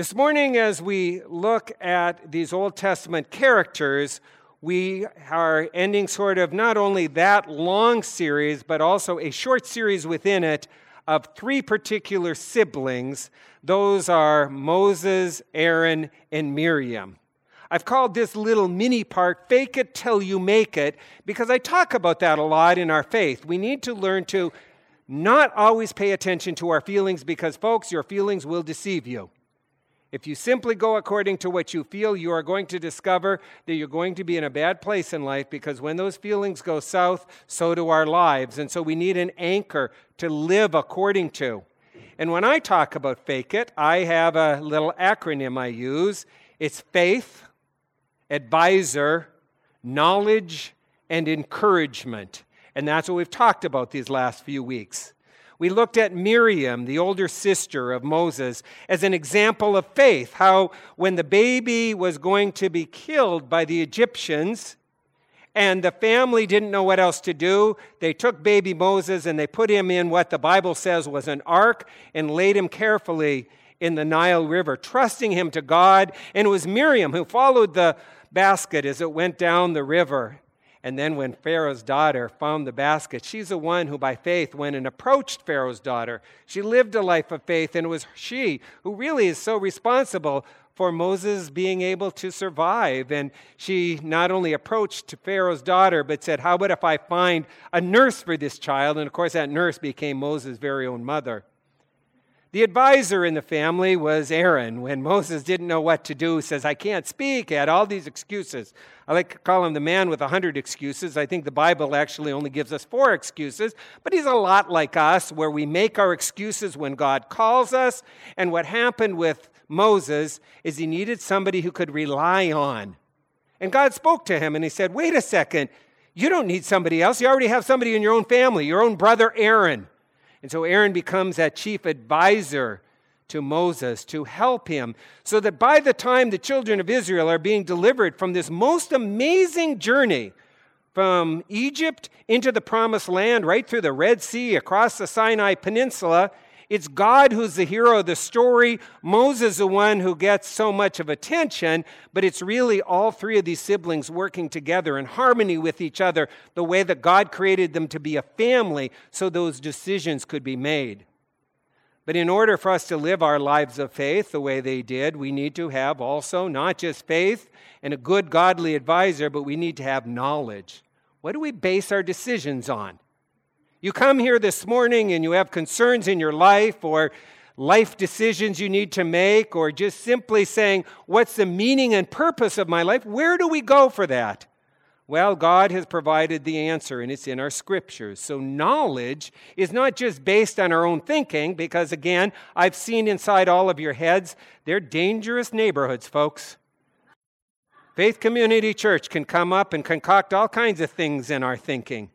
This morning, as we look at these Old Testament characters, we are ending sort of not only that long series, but also a short series within it of three particular siblings. Those are Moses, Aaron, and Miriam. I've called this little mini part Fake It Till You Make It because I talk about that a lot in our faith. We need to learn to not always pay attention to our feelings because, folks, your feelings will deceive you. If you simply go according to what you feel, you are going to discover that you're going to be in a bad place in life because when those feelings go south, so do our lives. And so we need an anchor to live according to. And when I talk about fake it, I have a little acronym I use it's faith, advisor, knowledge, and encouragement. And that's what we've talked about these last few weeks. We looked at Miriam, the older sister of Moses, as an example of faith. How, when the baby was going to be killed by the Egyptians, and the family didn't know what else to do, they took baby Moses and they put him in what the Bible says was an ark and laid him carefully in the Nile River, trusting him to God. And it was Miriam who followed the basket as it went down the river. And then when Pharaoh's daughter found the basket, she's the one who by faith went and approached Pharaoh's daughter. She lived a life of faith, and it was she who really is so responsible for Moses being able to survive. And she not only approached Pharaoh's daughter, but said, How about if I find a nurse for this child? And of course, that nurse became Moses' very own mother. The advisor in the family was Aaron. When Moses didn't know what to do, says, I can't speak, he had all these excuses. I like to call him the man with a hundred excuses. I think the Bible actually only gives us four excuses, but he's a lot like us, where we make our excuses when God calls us. And what happened with Moses is he needed somebody who could rely on. And God spoke to him and he said, Wait a second, you don't need somebody else. You already have somebody in your own family, your own brother Aaron. And so Aaron becomes that chief advisor to Moses to help him, so that by the time the children of Israel are being delivered from this most amazing journey from Egypt into the promised land, right through the Red Sea, across the Sinai Peninsula, it's God who's the hero of the story. Moses, the one who gets so much of attention, but it's really all three of these siblings working together in harmony with each other, the way that God created them to be a family so those decisions could be made. But in order for us to live our lives of faith the way they did, we need to have also not just faith and a good godly advisor, but we need to have knowledge. What do we base our decisions on? You come here this morning and you have concerns in your life or life decisions you need to make, or just simply saying, What's the meaning and purpose of my life? Where do we go for that? Well, God has provided the answer, and it's in our scriptures. So, knowledge is not just based on our own thinking, because again, I've seen inside all of your heads, they're dangerous neighborhoods, folks. Faith Community Church can come up and concoct all kinds of things in our thinking.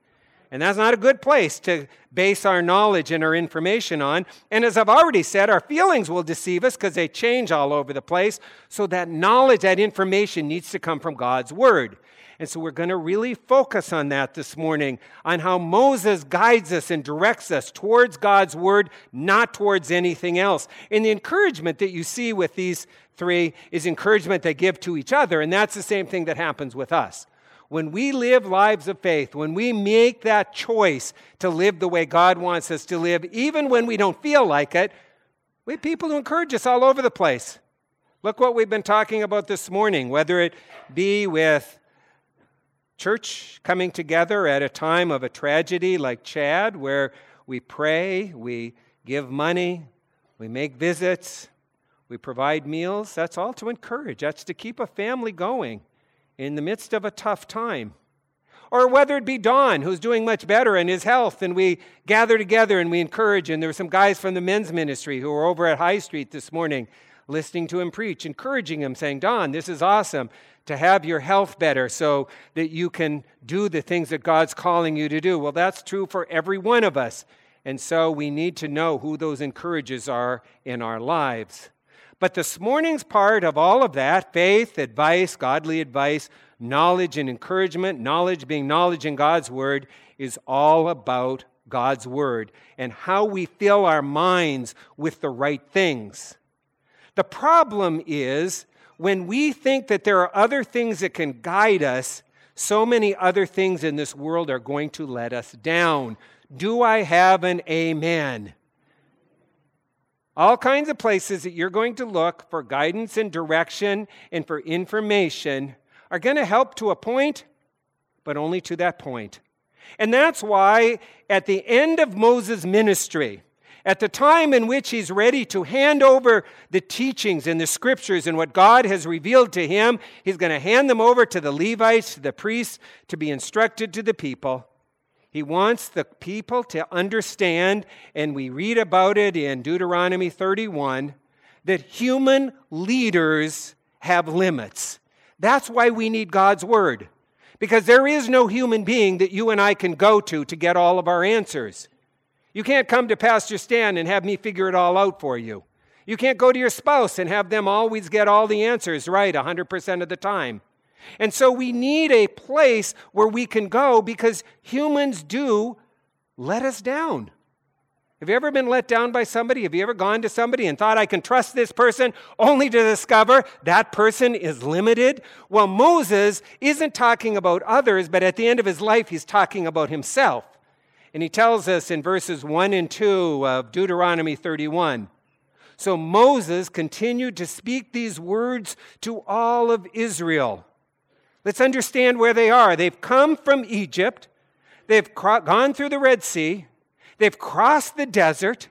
And that's not a good place to base our knowledge and our information on. And as I've already said, our feelings will deceive us because they change all over the place. So that knowledge, that information needs to come from God's Word. And so we're going to really focus on that this morning on how Moses guides us and directs us towards God's Word, not towards anything else. And the encouragement that you see with these three is encouragement they give to each other. And that's the same thing that happens with us when we live lives of faith, when we make that choice to live the way God wants us to live, even when we don't feel like it, we have people who encourage us all over the place. Look what we've been talking about this morning, whether it be with church coming together at a time of a tragedy like Chad, where we pray, we give money, we make visits, we provide meals. That's all to encourage, that's to keep a family going in the midst of a tough time. Or whether it be Don, who's doing much better in his health, and we gather together and we encourage. And there were some guys from the men's ministry who were over at High Street this morning listening to him preach, encouraging him, saying, Don, this is awesome to have your health better so that you can do the things that God's calling you to do. Well, that's true for every one of us. And so we need to know who those encouragers are in our lives. But this morning's part of all of that faith, advice, godly advice, knowledge and encouragement, knowledge being knowledge in God's Word, is all about God's Word and how we fill our minds with the right things. The problem is when we think that there are other things that can guide us, so many other things in this world are going to let us down. Do I have an amen? All kinds of places that you're going to look for guidance and direction and for information are going to help to a point, but only to that point. And that's why at the end of Moses' ministry, at the time in which he's ready to hand over the teachings and the scriptures and what God has revealed to him, he's going to hand them over to the Levites, to the priests, to be instructed to the people. He wants the people to understand, and we read about it in Deuteronomy 31, that human leaders have limits. That's why we need God's word. Because there is no human being that you and I can go to to get all of our answers. You can't come to Pastor Stan and have me figure it all out for you. You can't go to your spouse and have them always get all the answers right 100% of the time. And so we need a place where we can go because humans do let us down. Have you ever been let down by somebody? Have you ever gone to somebody and thought, I can trust this person, only to discover that person is limited? Well, Moses isn't talking about others, but at the end of his life, he's talking about himself. And he tells us in verses 1 and 2 of Deuteronomy 31. So Moses continued to speak these words to all of Israel. Let's understand where they are. They've come from Egypt, they've gone through the Red Sea, they've crossed the desert,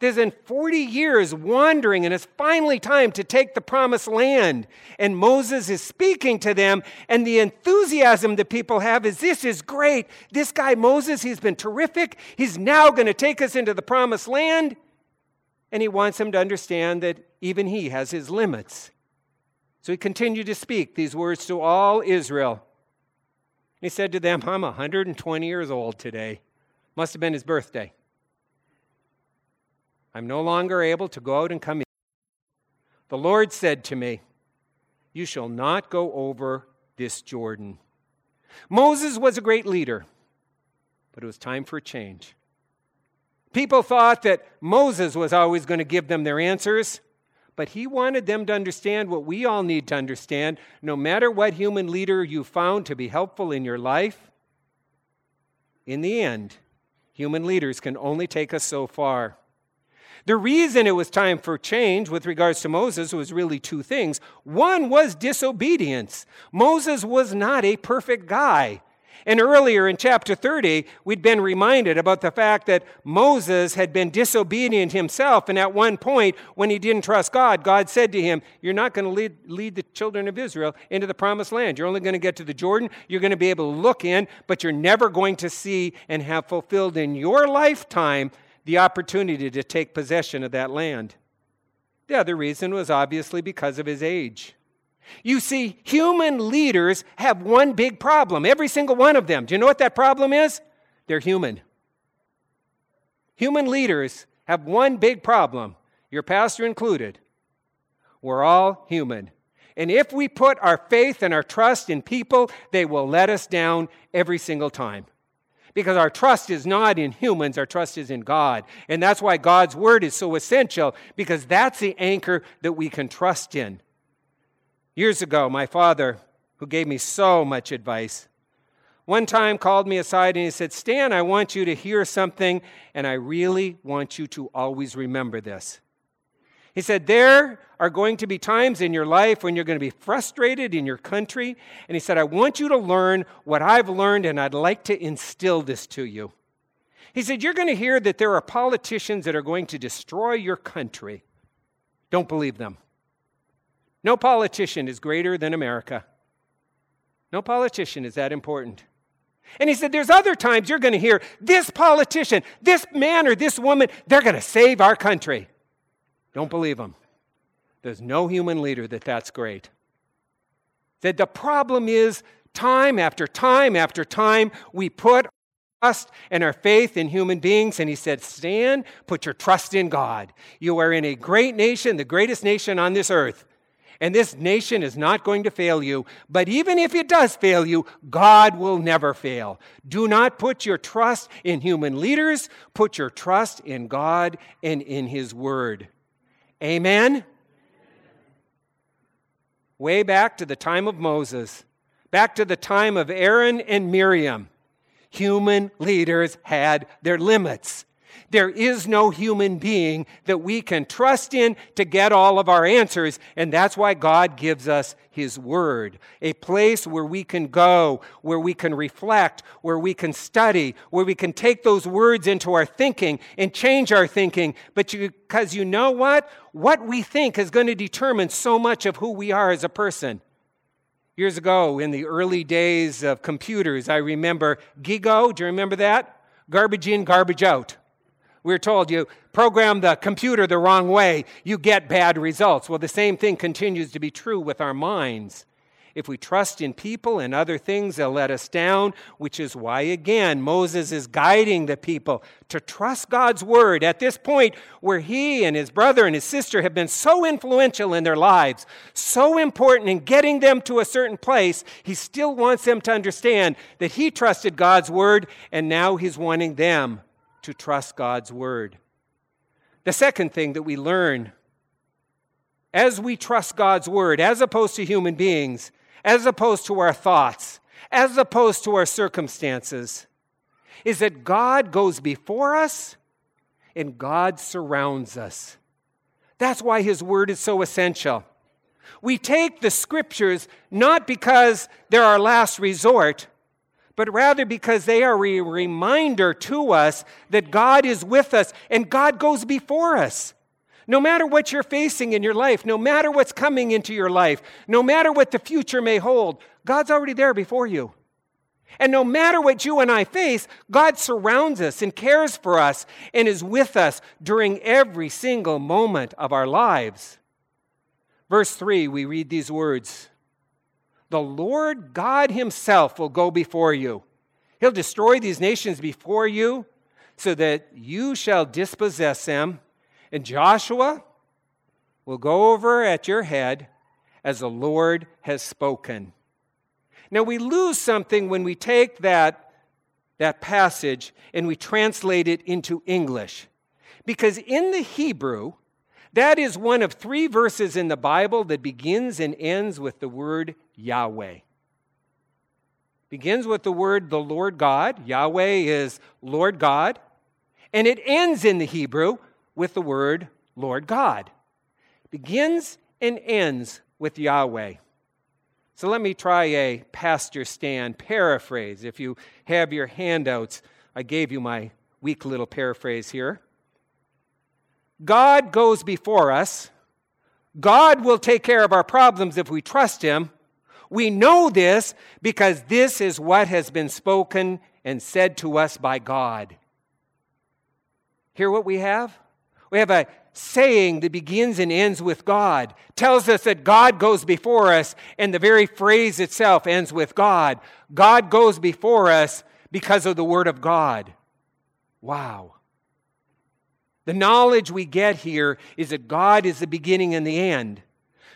There's been 40 years wandering, and it's finally time to take the promised land. And Moses is speaking to them, and the enthusiasm that people have is this is great. This guy, Moses, he's been terrific. He's now going to take us into the promised land. And he wants them to understand that even he has his limits. So he continued to speak these words to all Israel. He said to them, I'm 120 years old today. Must have been his birthday. I'm no longer able to go out and come in. The Lord said to me, You shall not go over this Jordan. Moses was a great leader, but it was time for a change. People thought that Moses was always going to give them their answers, but he wanted them to understand what we all need to understand. No matter what human leader you found to be helpful in your life, in the end, human leaders can only take us so far. The reason it was time for change with regards to Moses was really two things. One was disobedience. Moses was not a perfect guy. And earlier in chapter 30, we'd been reminded about the fact that Moses had been disobedient himself. And at one point, when he didn't trust God, God said to him, You're not going to lead, lead the children of Israel into the promised land. You're only going to get to the Jordan. You're going to be able to look in, but you're never going to see and have fulfilled in your lifetime the opportunity to take possession of that land. The other reason was obviously because of his age. You see, human leaders have one big problem, every single one of them. Do you know what that problem is? They're human. Human leaders have one big problem, your pastor included. We're all human. And if we put our faith and our trust in people, they will let us down every single time. Because our trust is not in humans, our trust is in God. And that's why God's word is so essential, because that's the anchor that we can trust in. Years ago, my father, who gave me so much advice, one time called me aside and he said, Stan, I want you to hear something, and I really want you to always remember this. He said, There are going to be times in your life when you're going to be frustrated in your country. And he said, I want you to learn what I've learned, and I'd like to instill this to you. He said, You're going to hear that there are politicians that are going to destroy your country. Don't believe them. No politician is greater than America. No politician is that important. And he said, There's other times you're going to hear this politician, this man or this woman, they're going to save our country. Don't believe them. There's no human leader that that's great. That the problem is time after time after time we put trust and our faith in human beings. And he said, Stan, put your trust in God. You are in a great nation, the greatest nation on this earth. And this nation is not going to fail you. But even if it does fail you, God will never fail. Do not put your trust in human leaders, put your trust in God and in His Word. Amen? way back to the time of Moses, back to the time of Aaron and Miriam. Human leaders had their limits. There is no human being that we can trust in to get all of our answers, and that's why God gives us His Word. A place where we can go, where we can reflect, where we can study, where we can take those words into our thinking and change our thinking. But because you, you know what? What we think is going to determine so much of who we are as a person. Years ago, in the early days of computers, I remember GIGO. Do you remember that? Garbage in, garbage out. We're told you program the computer the wrong way, you get bad results. Well, the same thing continues to be true with our minds. If we trust in people and other things, they'll let us down, which is why, again, Moses is guiding the people to trust God's word at this point where he and his brother and his sister have been so influential in their lives, so important in getting them to a certain place. He still wants them to understand that he trusted God's word, and now he's wanting them to trust God's word. The second thing that we learn as we trust God's word, as opposed to human beings, as opposed to our thoughts, as opposed to our circumstances, is that God goes before us and God surrounds us. That's why His Word is so essential. We take the Scriptures not because they're our last resort, but rather because they are a reminder to us that God is with us and God goes before us. No matter what you're facing in your life, no matter what's coming into your life, no matter what the future may hold, God's already there before you. And no matter what you and I face, God surrounds us and cares for us and is with us during every single moment of our lives. Verse 3, we read these words the Lord God Himself will go before you. He'll destroy these nations before you so that you shall dispossess them. And Joshua will go over at your head as the Lord has spoken. Now, we lose something when we take that, that passage and we translate it into English. Because in the Hebrew, that is one of three verses in the Bible that begins and ends with the word Yahweh. Begins with the word the Lord God. Yahweh is Lord God. And it ends in the Hebrew with the word Lord God. Begins and ends with Yahweh. So let me try a Pastor Stan paraphrase. If you have your handouts, I gave you my weak little paraphrase here. God goes before us. God will take care of our problems if we trust Him. We know this because this is what has been spoken and said to us by God. Hear what we have? We have a saying that begins and ends with God, tells us that God goes before us, and the very phrase itself ends with God. God goes before us because of the Word of God. Wow. The knowledge we get here is that God is the beginning and the end.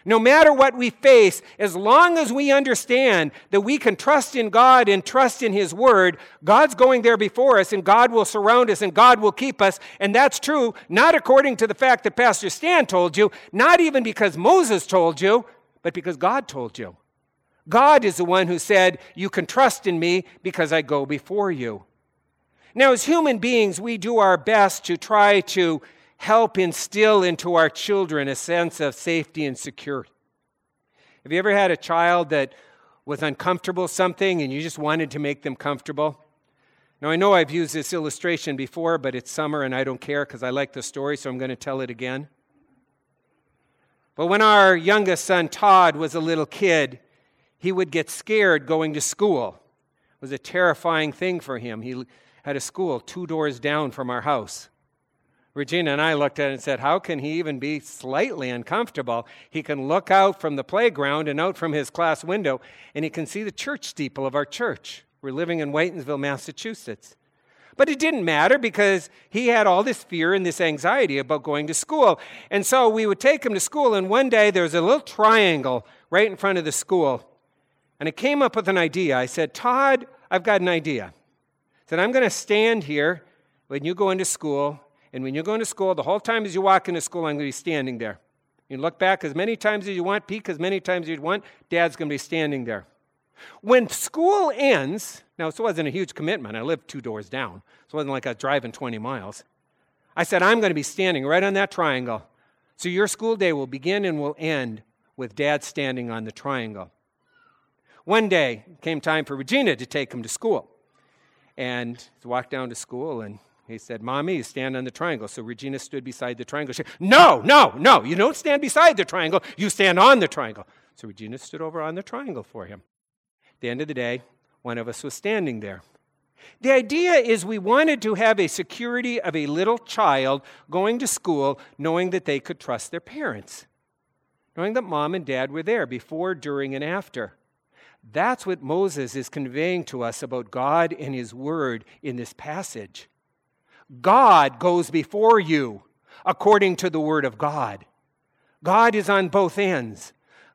No matter what we face, as long as we understand that we can trust in God and trust in His Word, God's going there before us and God will surround us and God will keep us. And that's true, not according to the fact that Pastor Stan told you, not even because Moses told you, but because God told you. God is the one who said, You can trust in me because I go before you. Now, as human beings, we do our best to try to help instill into our children a sense of safety and security. Have you ever had a child that was uncomfortable something and you just wanted to make them comfortable? Now, I know I've used this illustration before, but it's summer and I don't care because I like the story, so I'm going to tell it again. But when our youngest son, Todd, was a little kid, he would get scared going to school. It was a terrifying thing for him. He had a school two doors down from our house. Regina and I looked at it and said, How can he even be slightly uncomfortable? He can look out from the playground and out from his class window, and he can see the church steeple of our church. We're living in Whitinsville, Massachusetts. But it didn't matter because he had all this fear and this anxiety about going to school. And so we would take him to school, and one day there was a little triangle right in front of the school. And I came up with an idea. I said, Todd, I've got an idea said, I'm going to stand here when you go into school. And when you go into school, the whole time as you walk into school, I'm going to be standing there. You look back as many times as you want, peek as many times as you want, dad's going to be standing there. When school ends, now this wasn't a huge commitment. I lived two doors down. So it wasn't like I was driving 20 miles. I said, I'm going to be standing right on that triangle. So your school day will begin and will end with dad standing on the triangle. One day came time for Regina to take him to school. And walked down to school and he said, Mommy, you stand on the triangle. So Regina stood beside the triangle. She said, No, no, no, you don't stand beside the triangle, you stand on the triangle. So Regina stood over on the triangle for him. At the end of the day, one of us was standing there. The idea is we wanted to have a security of a little child going to school knowing that they could trust their parents, knowing that mom and dad were there before, during, and after. That's what Moses is conveying to us about God and his word in this passage. God goes before you according to the word of God. God is on both ends.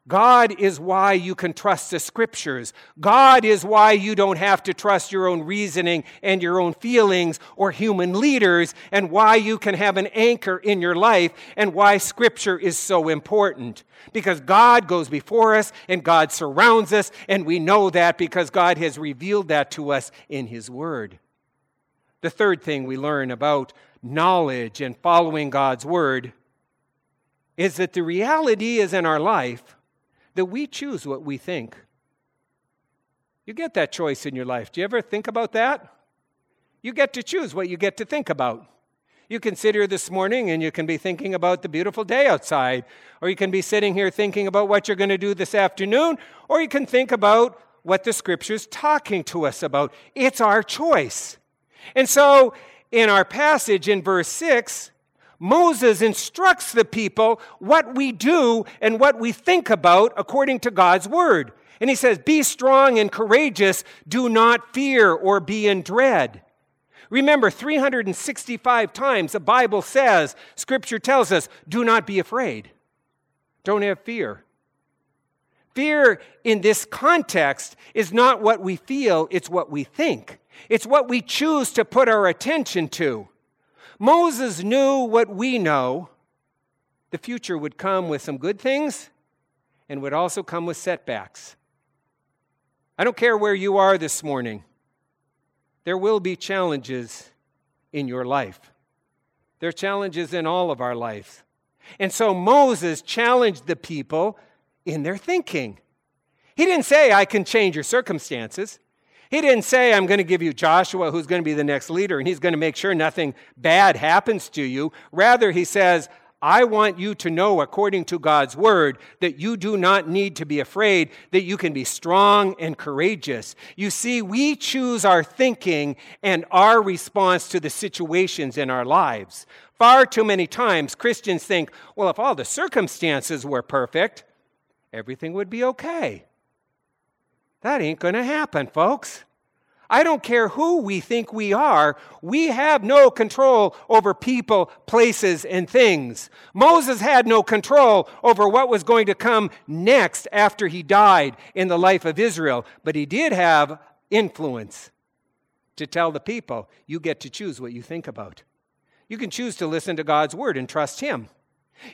God is why you can trust the scriptures. God is why you don't have to trust your own reasoning and your own feelings or human leaders, and why you can have an anchor in your life, and why scripture is so important. Because God goes before us and God surrounds us, and we know that because God has revealed that to us in His Word. The third thing we learn about knowledge and following God's Word is that the reality is in our life that we choose what we think. You get that choice in your life. Do you ever think about that? You get to choose what you get to think about. You can sit here this morning and you can be thinking about the beautiful day outside, or you can be sitting here thinking about what you're going to do this afternoon, or you can think about what the scripture's talking to us about. It's our choice. And so, in our passage in verse 6, Moses instructs the people what we do and what we think about according to God's word. And he says, Be strong and courageous, do not fear or be in dread. Remember, 365 times the Bible says, Scripture tells us, do not be afraid. Don't have fear. Fear in this context is not what we feel, it's what we think. It's what we choose to put our attention to. Moses knew what we know the future would come with some good things and would also come with setbacks. I don't care where you are this morning, there will be challenges in your life. There are challenges in all of our lives. And so Moses challenged the people in their thinking. He didn't say, I can change your circumstances. He didn't say, I'm going to give you Joshua, who's going to be the next leader, and he's going to make sure nothing bad happens to you. Rather, he says, I want you to know, according to God's word, that you do not need to be afraid, that you can be strong and courageous. You see, we choose our thinking and our response to the situations in our lives. Far too many times, Christians think, well, if all the circumstances were perfect, everything would be okay. That ain't going to happen, folks. I don't care who we think we are, we have no control over people, places, and things. Moses had no control over what was going to come next after he died in the life of Israel, but he did have influence to tell the people you get to choose what you think about. You can choose to listen to God's word and trust Him.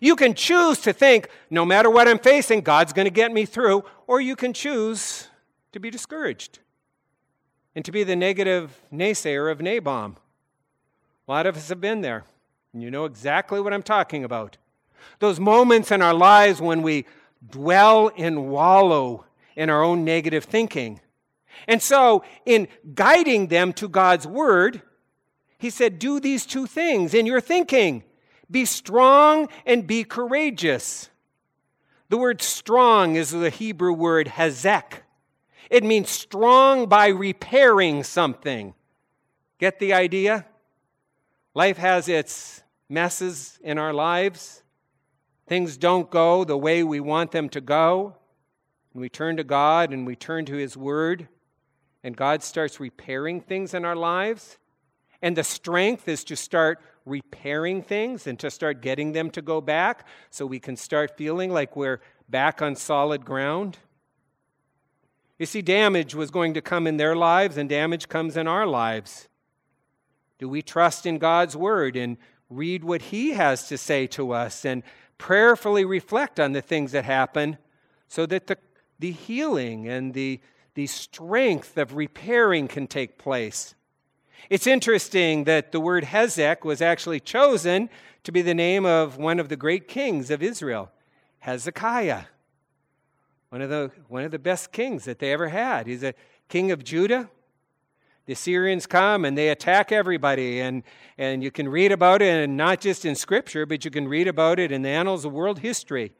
You can choose to think, no matter what I'm facing, God's going to get me through, or you can choose to be discouraged and to be the negative naysayer of Nabom. A lot of us have been there, and you know exactly what I'm talking about. Those moments in our lives when we dwell and wallow in our own negative thinking. And so, in guiding them to God's word, he said, Do these two things in your thinking be strong and be courageous. The word strong is the Hebrew word hazek. It means strong by repairing something. Get the idea? Life has its messes in our lives. Things don't go the way we want them to go. And we turn to God and we turn to His Word, and God starts repairing things in our lives. And the strength is to start repairing things and to start getting them to go back so we can start feeling like we're back on solid ground. You see, damage was going to come in their lives, and damage comes in our lives. Do we trust in God's word and read what He has to say to us and prayerfully reflect on the things that happen so that the, the healing and the, the strength of repairing can take place. It's interesting that the word Hezek was actually chosen to be the name of one of the great kings of Israel, Hezekiah. One of the, one of the best kings that they ever had. He's a king of Judah. The Assyrians come and they attack everybody, and, and you can read about it, and not just in Scripture, but you can read about it in the annals of world history.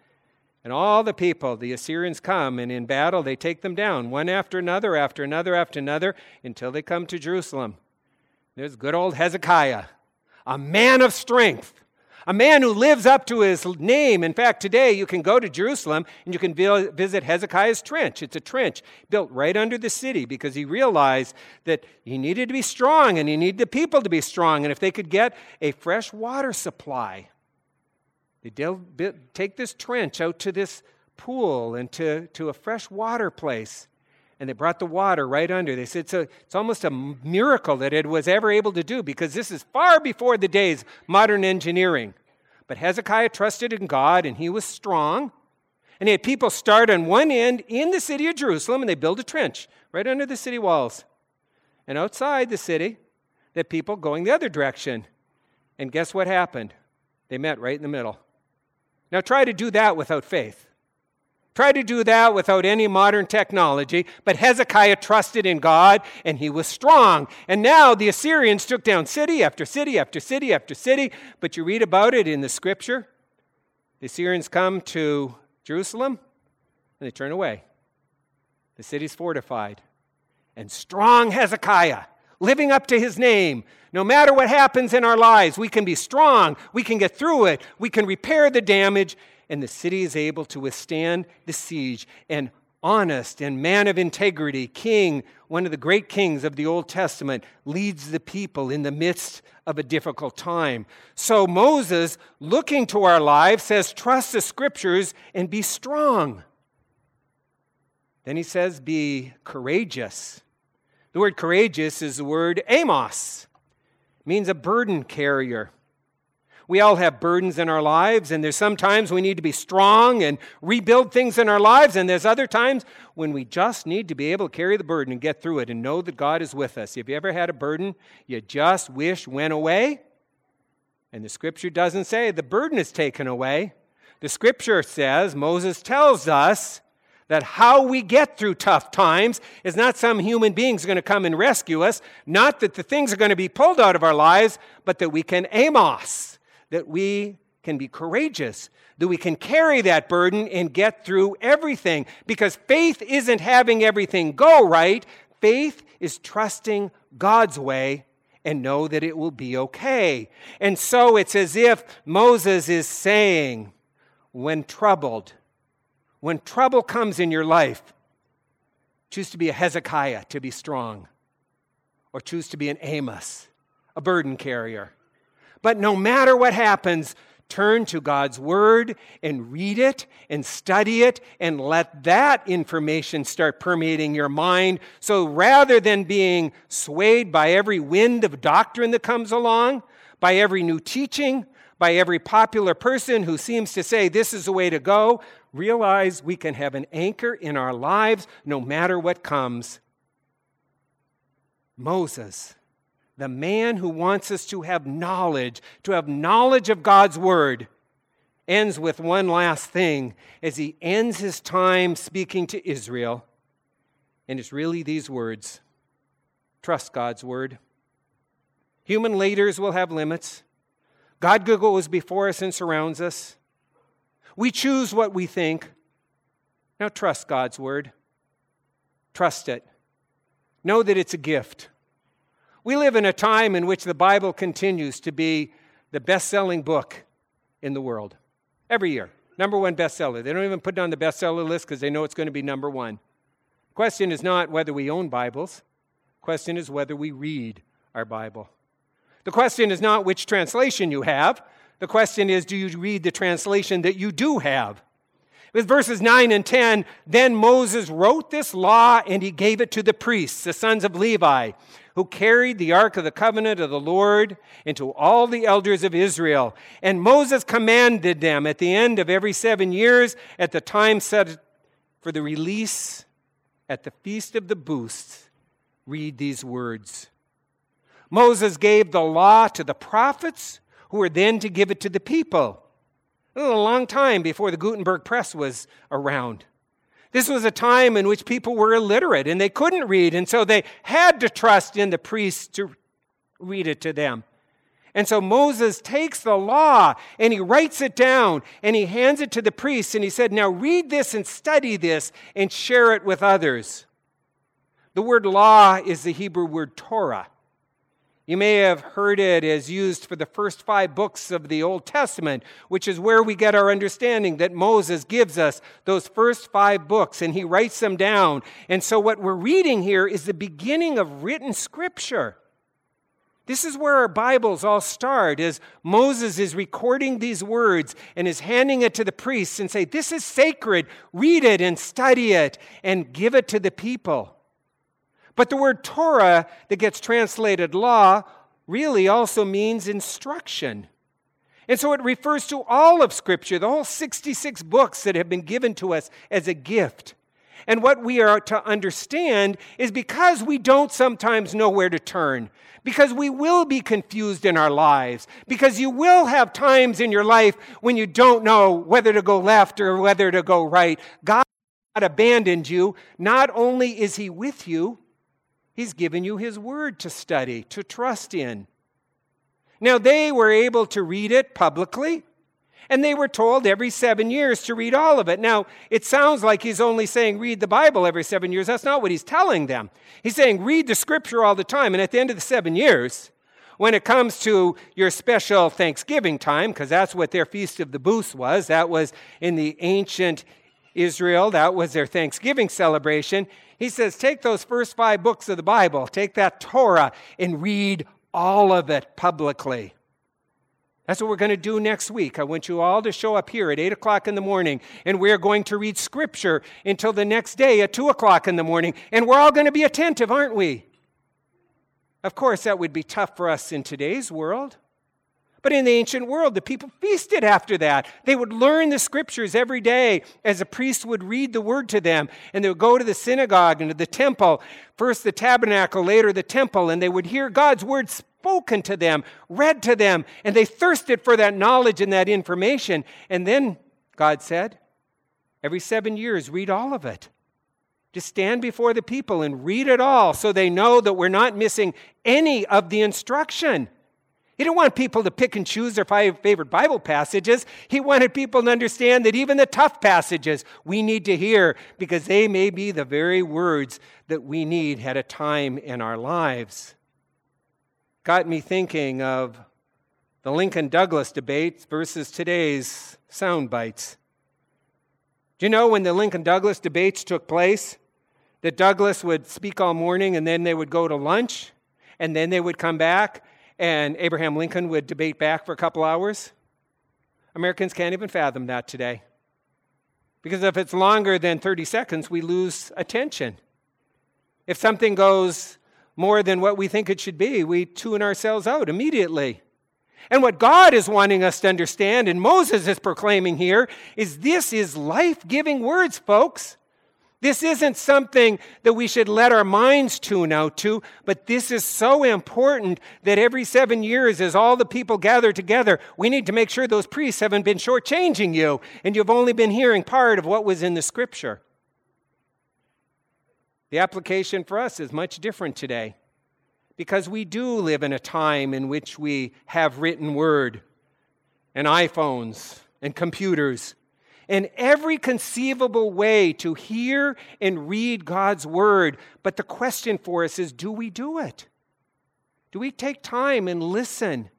And all the people, the Assyrians come, and in battle they take them down, one after another, after another, after another, until they come to Jerusalem. There's good old Hezekiah, a man of strength, a man who lives up to his name. In fact, today you can go to Jerusalem and you can visit Hezekiah's trench. It's a trench built right under the city because he realized that he needed to be strong and he needed the people to be strong. And if they could get a fresh water supply, they'd take this trench out to this pool and to, to a fresh water place and they brought the water right under. They said a, it's almost a miracle that it was ever able to do because this is far before the days modern engineering. But Hezekiah trusted in God and he was strong. And he had people start on one end in the city of Jerusalem and they build a trench right under the city walls. And outside the city, the people going the other direction. And guess what happened? They met right in the middle. Now try to do that without faith. Try to do that without any modern technology, but Hezekiah trusted in God and he was strong. And now the Assyrians took down city after city after city after city, but you read about it in the scripture. The Assyrians come to Jerusalem and they turn away. The city's fortified. And strong Hezekiah, living up to his name, no matter what happens in our lives, we can be strong, we can get through it, we can repair the damage, and the city is able to withstand the siege. And honest and man of integrity, king, one of the great kings of the Old Testament, leads the people in the midst of a difficult time. So Moses, looking to our lives, says, Trust the scriptures and be strong. Then he says, Be courageous. The word courageous is the word amos, it means a burden carrier. We all have burdens in our lives, and there's sometimes we need to be strong and rebuild things in our lives, and there's other times when we just need to be able to carry the burden and get through it and know that God is with us. Have you ever had a burden you just wish went away? And the scripture doesn't say the burden is taken away. The scripture says, Moses tells us that how we get through tough times is not some human being's going to come and rescue us, not that the things are going to be pulled out of our lives, but that we can amos that we can be courageous, that we can carry that burden and get through everything. Because faith isn't having everything go right, faith is trusting God's way and know that it will be okay. And so it's as if Moses is saying, when troubled, when trouble comes in your life, choose to be a Hezekiah, to be strong, or choose to be an Amos, a burden carrier. But no matter what happens, turn to God's Word and read it and study it and let that information start permeating your mind. So rather than being swayed by every wind of doctrine that comes along, by every new teaching, by every popular person who seems to say this is the way to go, realize we can have an anchor in our lives no matter what comes. Moses the man who wants us to have knowledge, to have knowledge of God's word, ends with one last thing as he ends his time speaking to Israel. And it's really these words trust God's word. Human leaders will have limits. God goes before us and surrounds us. We choose what we think. Now trust God's word. Trust it. Know that it's a gift. We live in a time in which the Bible continues to be the best selling book in the world every year. Number one bestseller. They don't even put it on the bestseller list because they know it's going to be number one. The question is not whether we own Bibles. The question is whether we read our Bible. The question is not which translation you have. The question is do you read the translation that you do have? With verses 9 and 10, then Moses wrote this law and he gave it to the priests, the sons of Levi, who carried the ark of the covenant of the Lord into all the elders of Israel. And Moses commanded them at the end of every seven years, at the time set for the release at the feast of the booths, read these words. Moses gave the law to the prophets, who were then to give it to the people. A long time before the Gutenberg press was around. This was a time in which people were illiterate and they couldn't read, and so they had to trust in the priests to read it to them. And so Moses takes the law and he writes it down and he hands it to the priests and he said, Now read this and study this and share it with others. The word law is the Hebrew word Torah. You may have heard it as used for the first five books of the Old Testament, which is where we get our understanding that Moses gives us those first five books and he writes them down. And so, what we're reading here is the beginning of written scripture. This is where our Bibles all start, as Moses is recording these words and is handing it to the priests and say, This is sacred. Read it and study it and give it to the people. But the word Torah that gets translated law really also means instruction. And so it refers to all of Scripture, the whole 66 books that have been given to us as a gift. And what we are to understand is because we don't sometimes know where to turn, because we will be confused in our lives, because you will have times in your life when you don't know whether to go left or whether to go right. God abandoned you. Not only is He with you, He's given you His Word to study, to trust in. Now, they were able to read it publicly, and they were told every seven years to read all of it. Now, it sounds like he's only saying read the Bible every seven years. That's not what he's telling them. He's saying read the Scripture all the time, and at the end of the seven years, when it comes to your special Thanksgiving time, because that's what their Feast of the Booths was, that was in the ancient Israel, that was their Thanksgiving celebration. He says, Take those first five books of the Bible, take that Torah, and read all of it publicly. That's what we're going to do next week. I want you all to show up here at 8 o'clock in the morning, and we're going to read Scripture until the next day at 2 o'clock in the morning, and we're all going to be attentive, aren't we? Of course, that would be tough for us in today's world. But in the ancient world, the people feasted after that. They would learn the scriptures every day as a priest would read the word to them. And they would go to the synagogue and to the temple, first the tabernacle, later the temple, and they would hear God's word spoken to them, read to them, and they thirsted for that knowledge and that information. And then God said, every seven years, read all of it. Just stand before the people and read it all so they know that we're not missing any of the instruction. He didn't want people to pick and choose their five favorite Bible passages. He wanted people to understand that even the tough passages we need to hear because they may be the very words that we need at a time in our lives. Got me thinking of the Lincoln Douglas debates versus today's sound bites. Do you know when the Lincoln Douglas debates took place that Douglas would speak all morning and then they would go to lunch and then they would come back and Abraham Lincoln would debate back for a couple hours. Americans can't even fathom that today. Because if it's longer than 30 seconds, we lose attention. If something goes more than what we think it should be, we tune ourselves out immediately. And what God is wanting us to understand, and Moses is proclaiming here, is this is life giving words, folks. This isn't something that we should let our minds tune out to, but this is so important that every seven years, as all the people gather together, we need to make sure those priests haven't been shortchanging you and you've only been hearing part of what was in the scripture. The application for us is much different today because we do live in a time in which we have written word and iPhones and computers in every conceivable way to hear and read God's word. But the question for us is do we do it? Do we take time and listen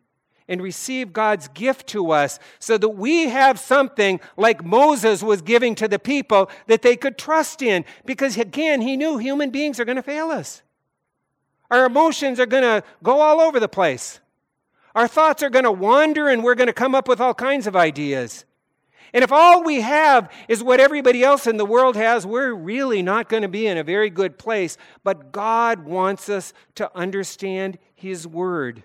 and receive God's gift to us so that we have something like Moses was giving to the people that they could trust in? Because again, he knew human beings are going to fail us. Our emotions are going to go all over the place. Our thoughts are going to wander and we're going to come up with all kinds of ideas. And if all we have is what everybody else in the world has, we're really not going to be in a very good place. But God wants us to understand His Word.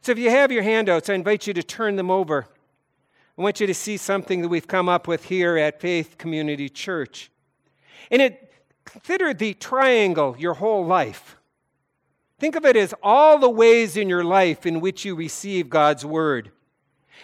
So if you have your handouts, I invite you to turn them over. I want you to see something that we've come up with here at Faith Community Church. And it consider the triangle your whole life. Think of it as all the ways in your life in which you receive God's word.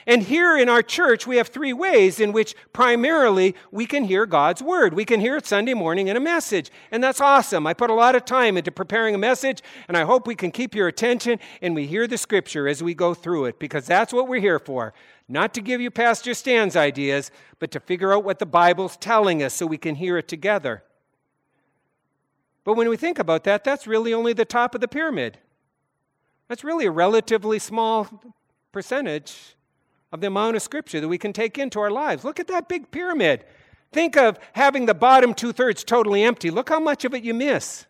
And here in our church, we have three ways in which primarily we can hear God's word. We can hear it Sunday morning in a message, and that's awesome. I put a lot of time into preparing a message, and I hope we can keep your attention and we hear the scripture as we go through it, because that's what we're here for. Not to give you Pastor Stan's ideas, but to figure out what the Bible's telling us so we can hear it together. But when we think about that, that's really only the top of the pyramid. That's really a relatively small percentage of the amount of scripture that we can take into our lives. Look at that big pyramid. Think of having the bottom two thirds totally empty. Look how much of it you miss.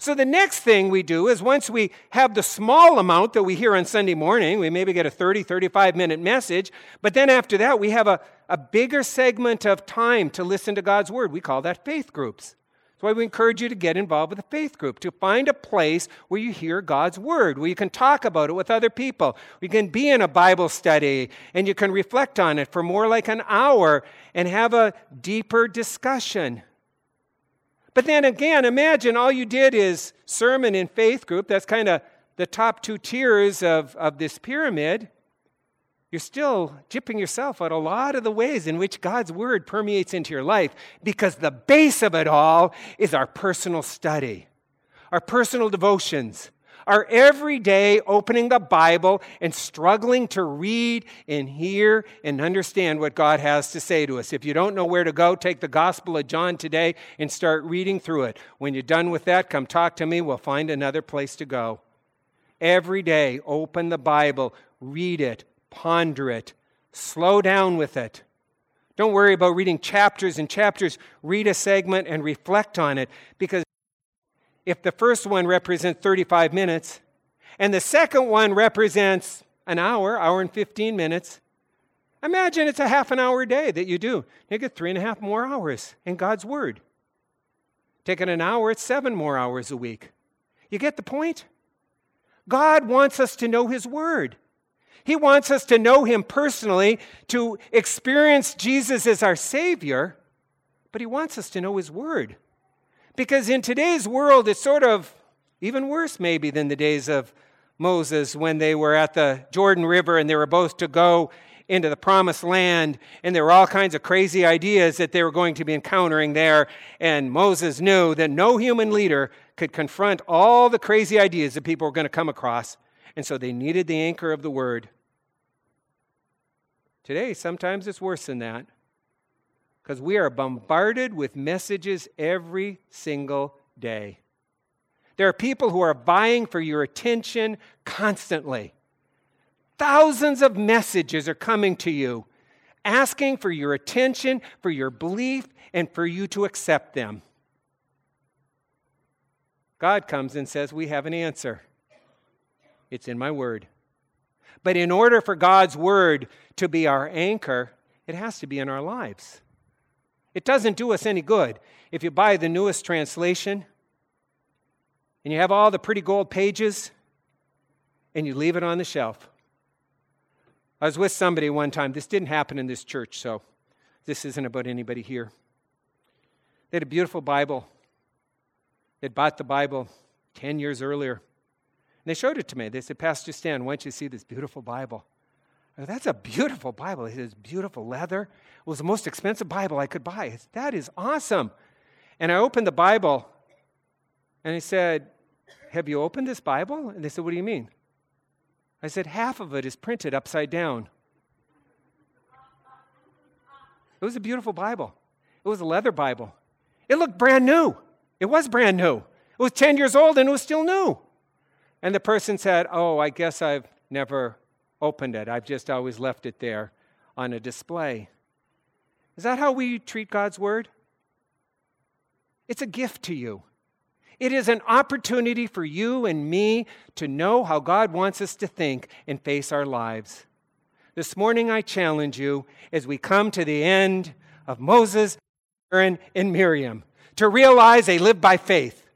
So, the next thing we do is once we have the small amount that we hear on Sunday morning, we maybe get a 30, 35 minute message, but then after that, we have a, a bigger segment of time to listen to God's word. We call that faith groups. That's why we encourage you to get involved with a faith group, to find a place where you hear God's word, where you can talk about it with other people. You can be in a Bible study and you can reflect on it for more like an hour and have a deeper discussion. But then again, imagine all you did is sermon and faith group. That's kind of the top two tiers of, of this pyramid you're still gypping yourself out a lot of the ways in which God's word permeates into your life because the base of it all is our personal study, our personal devotions, our everyday opening the Bible and struggling to read and hear and understand what God has to say to us. If you don't know where to go, take the Gospel of John today and start reading through it. When you're done with that, come talk to me. We'll find another place to go. Every day, open the Bible, read it, ponder it, slow down with it. Don't worry about reading chapters and chapters. Read a segment and reflect on it because if the first one represents 35 minutes and the second one represents an hour, hour and 15 minutes, imagine it's a half an hour day that you do. You get three and a half more hours in God's Word. Taking an hour, it's seven more hours a week. You get the point? God wants us to know His Word. He wants us to know Him personally, to experience Jesus as our Savior, but He wants us to know His Word. Because in today's world, it's sort of even worse, maybe, than the days of Moses when they were at the Jordan River and they were both to go into the promised land, and there were all kinds of crazy ideas that they were going to be encountering there. And Moses knew that no human leader could confront all the crazy ideas that people were going to come across. And so they needed the anchor of the word. Today, sometimes it's worse than that because we are bombarded with messages every single day. There are people who are vying for your attention constantly. Thousands of messages are coming to you asking for your attention, for your belief, and for you to accept them. God comes and says, We have an answer. It's in my word. But in order for God's word to be our anchor, it has to be in our lives. It doesn't do us any good if you buy the newest translation and you have all the pretty gold pages and you leave it on the shelf. I was with somebody one time. This didn't happen in this church, so this isn't about anybody here. They had a beautiful Bible. They'd bought the Bible 10 years earlier. They showed it to me. They said, Pastor Stan, why don't you see this beautiful Bible? Said, That's a beautiful Bible. It has beautiful leather. It was the most expensive Bible I could buy. Said, that is awesome. And I opened the Bible and I said, Have you opened this Bible? And they said, What do you mean? I said, Half of it is printed upside down. It was a beautiful Bible. It was a leather Bible. It looked brand new. It was brand new. It was 10 years old and it was still new. And the person said, Oh, I guess I've never opened it. I've just always left it there on a display. Is that how we treat God's Word? It's a gift to you. It is an opportunity for you and me to know how God wants us to think and face our lives. This morning, I challenge you as we come to the end of Moses, Aaron, and Miriam to realize they lived by faith.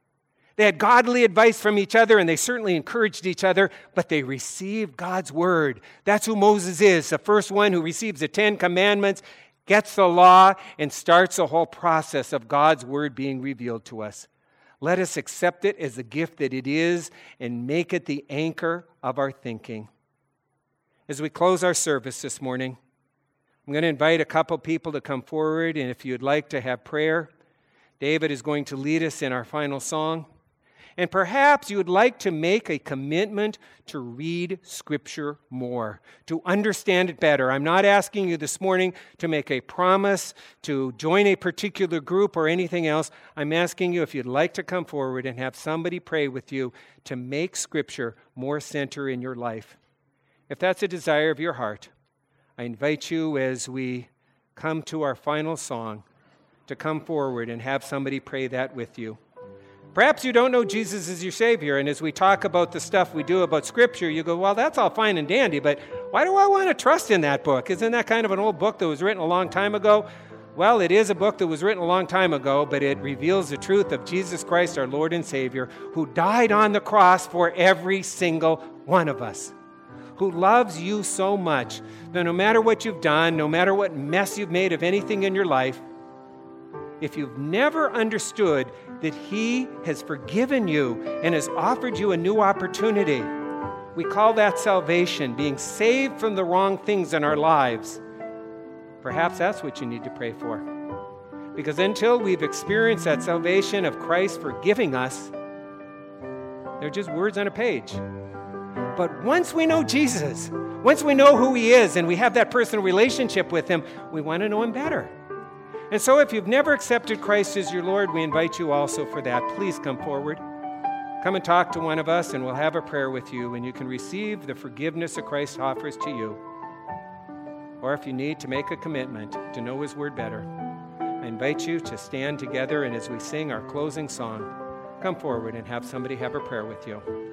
They had godly advice from each other and they certainly encouraged each other, but they received God's word. That's who Moses is, the first one who receives the Ten Commandments, gets the law, and starts the whole process of God's word being revealed to us. Let us accept it as the gift that it is and make it the anchor of our thinking. As we close our service this morning, I'm going to invite a couple people to come forward, and if you'd like to have prayer, David is going to lead us in our final song. And perhaps you would like to make a commitment to read Scripture more, to understand it better. I'm not asking you this morning to make a promise to join a particular group or anything else. I'm asking you if you'd like to come forward and have somebody pray with you to make Scripture more center in your life. If that's a desire of your heart, I invite you as we come to our final song to come forward and have somebody pray that with you. Perhaps you don't know Jesus as your Savior, and as we talk about the stuff we do about Scripture, you go, Well, that's all fine and dandy, but why do I want to trust in that book? Isn't that kind of an old book that was written a long time ago? Well, it is a book that was written a long time ago, but it reveals the truth of Jesus Christ, our Lord and Savior, who died on the cross for every single one of us, who loves you so much that no matter what you've done, no matter what mess you've made of anything in your life, if you've never understood that He has forgiven you and has offered you a new opportunity, we call that salvation, being saved from the wrong things in our lives. Perhaps that's what you need to pray for. Because until we've experienced that salvation of Christ forgiving us, they're just words on a page. But once we know Jesus, once we know who He is and we have that personal relationship with Him, we want to know Him better. And so, if you've never accepted Christ as your Lord, we invite you also for that. Please come forward. Come and talk to one of us, and we'll have a prayer with you, and you can receive the forgiveness that Christ offers to you. Or if you need to make a commitment to know His Word better, I invite you to stand together, and as we sing our closing song, come forward and have somebody have a prayer with you.